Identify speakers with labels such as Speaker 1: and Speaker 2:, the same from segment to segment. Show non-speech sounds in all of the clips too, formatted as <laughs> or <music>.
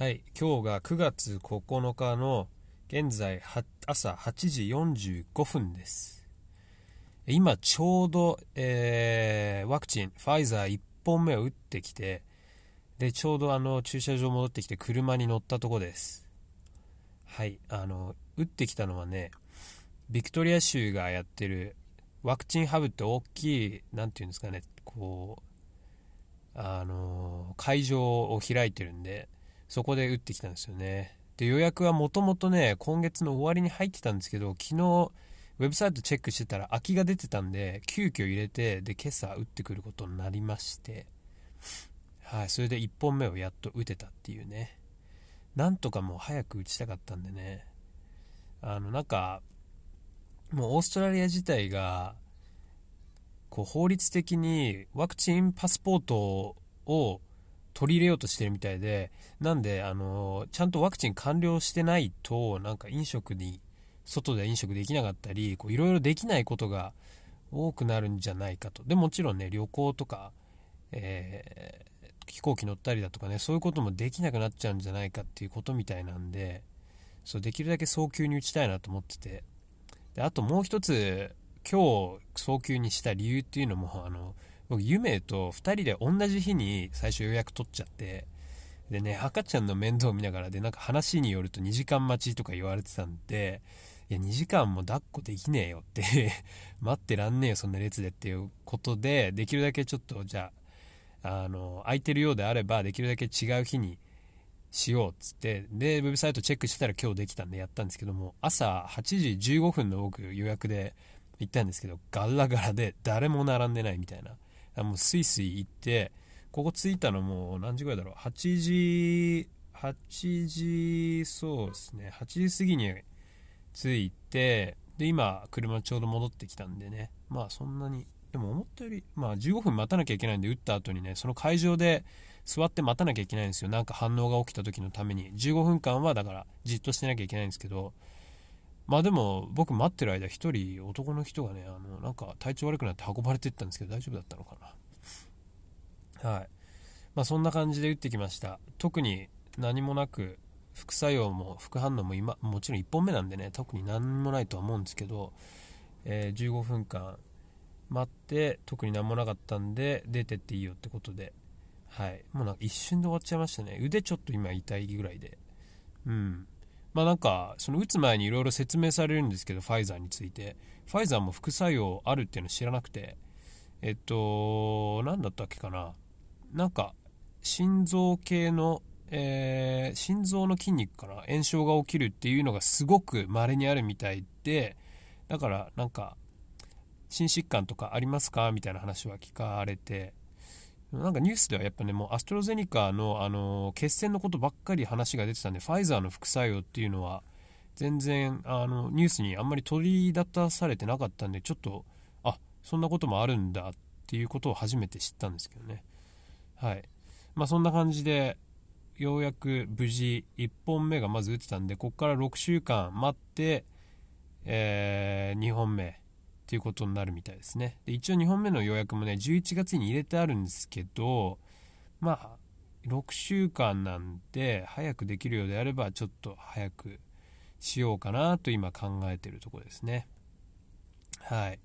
Speaker 1: はい、今日が9月9日の現在朝8時45分です。今ちょうど、えーワクチン、ファイザー1本目を打ってきて、で、ちょうどあの駐車場戻ってきて車に乗ったとこです。はい、あの、打ってきたのはね、ビクトリア州がやってるワクチンハブって大きい、なんていうんですかね、こう、あの、会場を開いてるんで、そこで打ってきたんですよね。で、予約はもともとね、今月の終わりに入ってたんですけど、昨日、ウェブサイトチェックしてたら空きが出てたんで、急遽入れて、で、今朝打ってくることになりまして、はい、それで1本目をやっと打てたっていうね。なんとかもう早く打ちたかったんでね。あの、なんか、もうオーストラリア自体が、こう法律的にワクチンパスポートを取り入れようとしてるみたいで、なんで、あの、ちゃんとワクチン完了してないと、なんか飲食に、外で飲食できなかったり、いろいろできないことが多くなるんじゃないかと。でもちろんね、旅行とか、えー飛行機乗ったりだとかね、そういうこともできなくなっちゃうんじゃないかっていうことみたいなんで、そう、できるだけ早急に打ちたいなと思ってて。で、あともう一つ、今日早急にした理由っていうのも、あの、僕、ゆめと2人で同じ日に最初予約取っちゃって、でね、赤ちゃんの面倒を見ながらで、なんか話によると2時間待ちとか言われてたんで、いや、2時間も抱っこできねえよって <laughs> 待ってらんねえよ、そんな列でっていうことで、できるだけちょっと、じゃあ、あの、空いてるようであれば、できるだけ違う日にしようっつって、で、ウェブサイトチェックしてたら今日できたんでやったんですけども、朝8時15分の僕予約で行ったんですけど、ガラガラで誰も並んでないみたいな。あもうスイスイ行って、ここ着いたのもう何時ぐらいだろう ?8 時、8時、そうですね、8時過ぎに着いて、で、今、車ちょうど戻ってきたんでね、まあそんなに、でも思ったより、まあ15分待たなきゃいけないんで、打った後にね、その会場で座って待たなきゃいけないんですよ。なんか反応が起きた時のために。15分間はだからじっとしてなきゃいけないんですけど、まあでも僕待ってる間一人男の人がね、あの、なんか体調悪くなって運ばれてったんですけど大丈夫だったのかな。はい。まあそんな感じで打ってきました。特に何もなく、副作用も副反応も今、もちろん1本目なんでね、特に何もないとは思うんですけど、えー15分間待って、特に何もなかったんで、出てっていいよってことで、はい。もうなんか一瞬で終わっちゃいましたね。腕ちょっと今痛いぐらいで。うん。まあなんか、その打つ前にいろいろ説明されるんですけど、ファイザーについて。ファイザーも副作用あるっていうの知らなくて、えっと、何だったっけかな。なんか、心臓系の、えー心臓の筋肉かな。炎症が起きるっていうのがすごく稀にあるみたいで、だからなんか、心疾患とかありますか？みたいな話は聞かれて、なんかニュースではやっぱね、もうアストロゼニカの、あの血栓のことばっかり話が出てたんで、ファイザーの副作用っていうのは、全然あのニュースにあんまり取り立たされてなかったんで、ちょっと、あそんなこともあるんだっていうことを初めて知ったんですけどね。はい。まあそんな感じで、ようやく無事1本目がまず打ってたんで、ここから6週間待って、えー2本目っていうことになるみたいですね。で一応2本目の予約もね、11月に入れてあるんですけど、まあ、6週間なんで、早くできるようであれば、ちょっと早くしようかなと今考えてるとこですね。はい。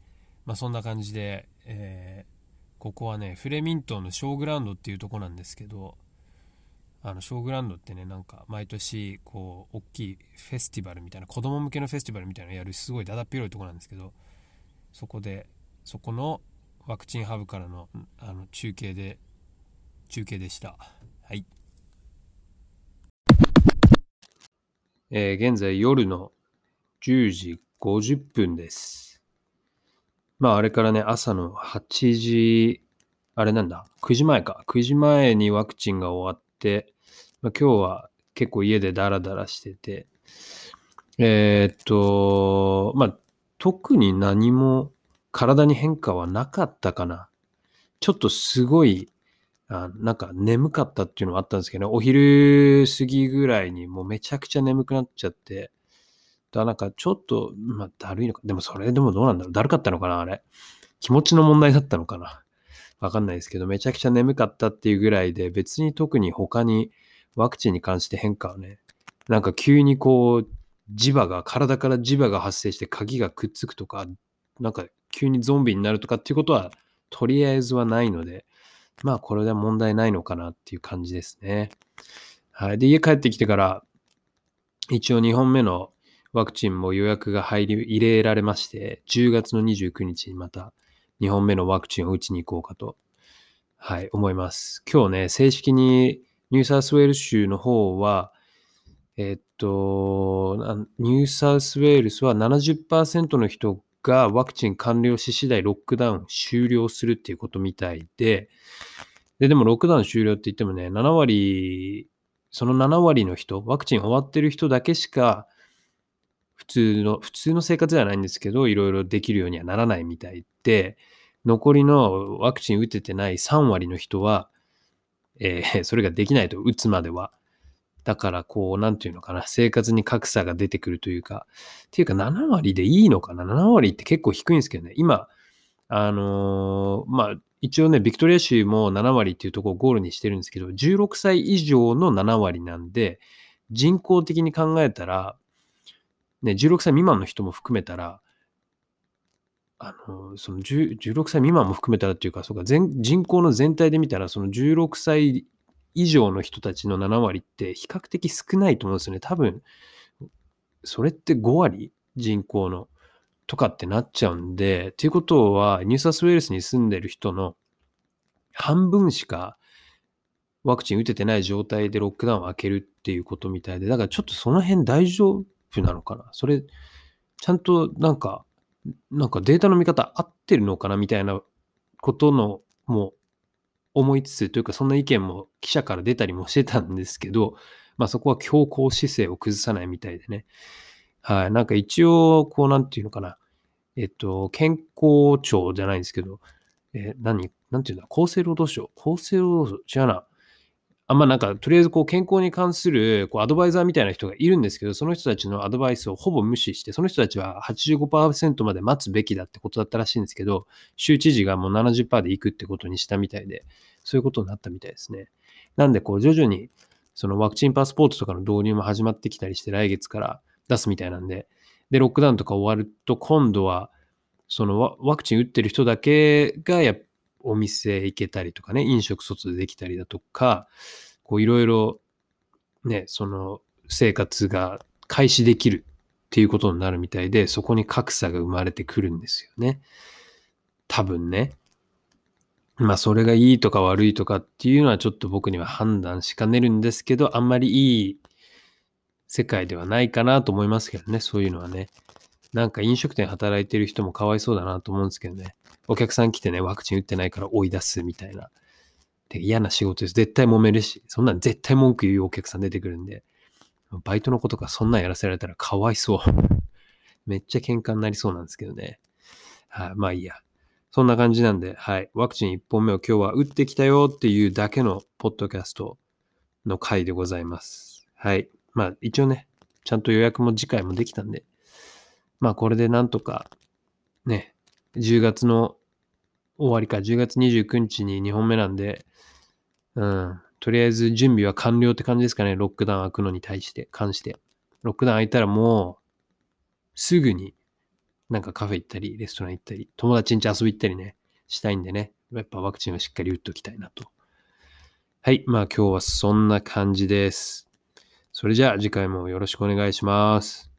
Speaker 1: まあそんな感じで、えーここはね、フレミントンのショーグラウンドっていうとこなんですけど、あの、ショーグラウンドってね、なんか、毎年、こう、大きいフェスティバルみたいな、子供向けのフェスティバルみたいなのやる、すごいだだっ広いとこなんですけど、そこで、そこのワクチンハブからの、あの、中継で、中継でした。はい。えー現在夜の10時50分です。まあ、あれからね、朝の8時、あれなんだ、9時前か。9時前にワクチンが終わって、まあ、今日は結構家でダラダラしてて、えーっと、まあ、特に何も体に変化はなかったかな。ちょっとすごい、あなんか眠かったっていうのはあったんですけど、ねお昼過ぎぐらいにもうめちゃくちゃ眠くなっちゃって、だなんかちょっと、まあ、だるいのか。でもそれでもどうなんだろう。だるかったのかなあれ。気持ちの問題だったのかなわかんないですけど、めちゃくちゃ眠かったっていうぐらいで、別に特に他にワクチンに関して変化はね、なんか急にこう、磁場が、体から磁場が発生して鍵がくっつくとか、なんか急にゾンビになるとかっていうことは、とりあえずはないので、まあこれでは問題ないのかなっていう感じですね。はい。で、家帰ってきてから、一応2本目のワクチンも予約が入り、入れられまして、10月の29日にまた2本目のワクチンを打ちに行こうかと、はい、思います。今日ね、正式にニューサウスウェール州の方は、えっと、ニューサウスウェールスは70%の人がワクチン完了し次第ロックダウン終了するっていうことみたいで、で、でもロックダウン終了って言ってもね、7割、その7割の人、ワクチン終わってる人だけしか、普通の、普通の生活ではないんですけど、いろいろできるようにはならないみたいで、残りのワクチン打ててない3割の人は、えー、それができないと、打つまでは。だから、こう、なんていうのかな、生活に格差が出てくるというか、っていうか7割でいいのかな ?7 割って結構低いんですけどね。今、あのー、まあ、一応ね、ビクトリア州も7割っていうところをゴールにしてるんですけど、16歳以上の7割なんで、人口的に考えたら、ね、16歳未満の人も含めたら、あの、その16歳未満も含めたらっていうか、そうか、全人口の全体で見たら、その16歳以上の人たちの7割って比較的少ないと思うんですよね。多分、それって5割人口のとかってなっちゃうんで、ということは、ニューサスウェールスに住んでる人の半分しかワクチン打ててない状態でロックダウンを開けるっていうことみたいで、だからちょっとその辺大丈夫なのかな？それ、ちゃんとなんか、なんかデータの見方合ってるのかな？みたいなことのもう思いつつというか、そんな意見も記者から出たりもしてたんですけど、まあそこは強硬姿勢を崩さないみたいでね。はい。なんか一応、こうなんていうのかな。えっと、健康庁じゃないんですけど、え、何、なんていうんだ、厚生労働省？厚生労働省？違うな。あんまなんか、とりあえずこう健康に関するこうアドバイザーみたいな人がいるんですけど、その人たちのアドバイスをほぼ無視して、その人たちは85%まで待つべきだってことだったらしいんですけど、州知事がもう70%で行くってことにしたみたいで、そういうことになったみたいですね。なんで、こう徐々にそのワクチンパスポートとかの導入も始まってきたりして、来月から出すみたいなんで、で、ロックダウンとか終わると、今度は、そのワクチン打ってる人だけがやっお店行けたりとかね、飲食外でできたりだとか、こういろいろね、その生活が開始できるっていうことになるみたいで、そこに格差が生まれてくるんですよね。多分ね。まあそれがいいとか悪いとかっていうのはちょっと僕には判断しかねるんですけど、あんまりいい世界ではないかなと思いますけどね、そういうのはね。なんか飲食店働いてる人もかわいそうだなと思うんですけどね。お客さん来てね、ワクチン打ってないから追い出すみたいな。で嫌な仕事です。絶対揉めるし、そんなん絶対文句言うお客さん出てくるんで、バイトの子とかそんなんやらせられたらかわいそう。<laughs> めっちゃ喧嘩になりそうなんですけどね。はい、あ、まあいいや。そんな感じなんで、はい。ワクチン1本目を今日は打ってきたよっていうだけのポッドキャストの回でございます。はい。まあ一応ね、ちゃんと予約も次回もできたんで、まあこれでなんとかね、10月の終わりか、10月29日に2本目なんで、うん、とりあえず準備は完了って感じですかね、ロックダウン開くのに対して、関して。ロックダウン開いたらもう、すぐになんかカフェ行ったり、レストラン行ったり、友達ん家遊び行ったりね、したいんでね、やっぱワクチンはしっかり打っときたいなと。はい、まあ今日はそんな感じです。それじゃあ次回もよろしくお願いします。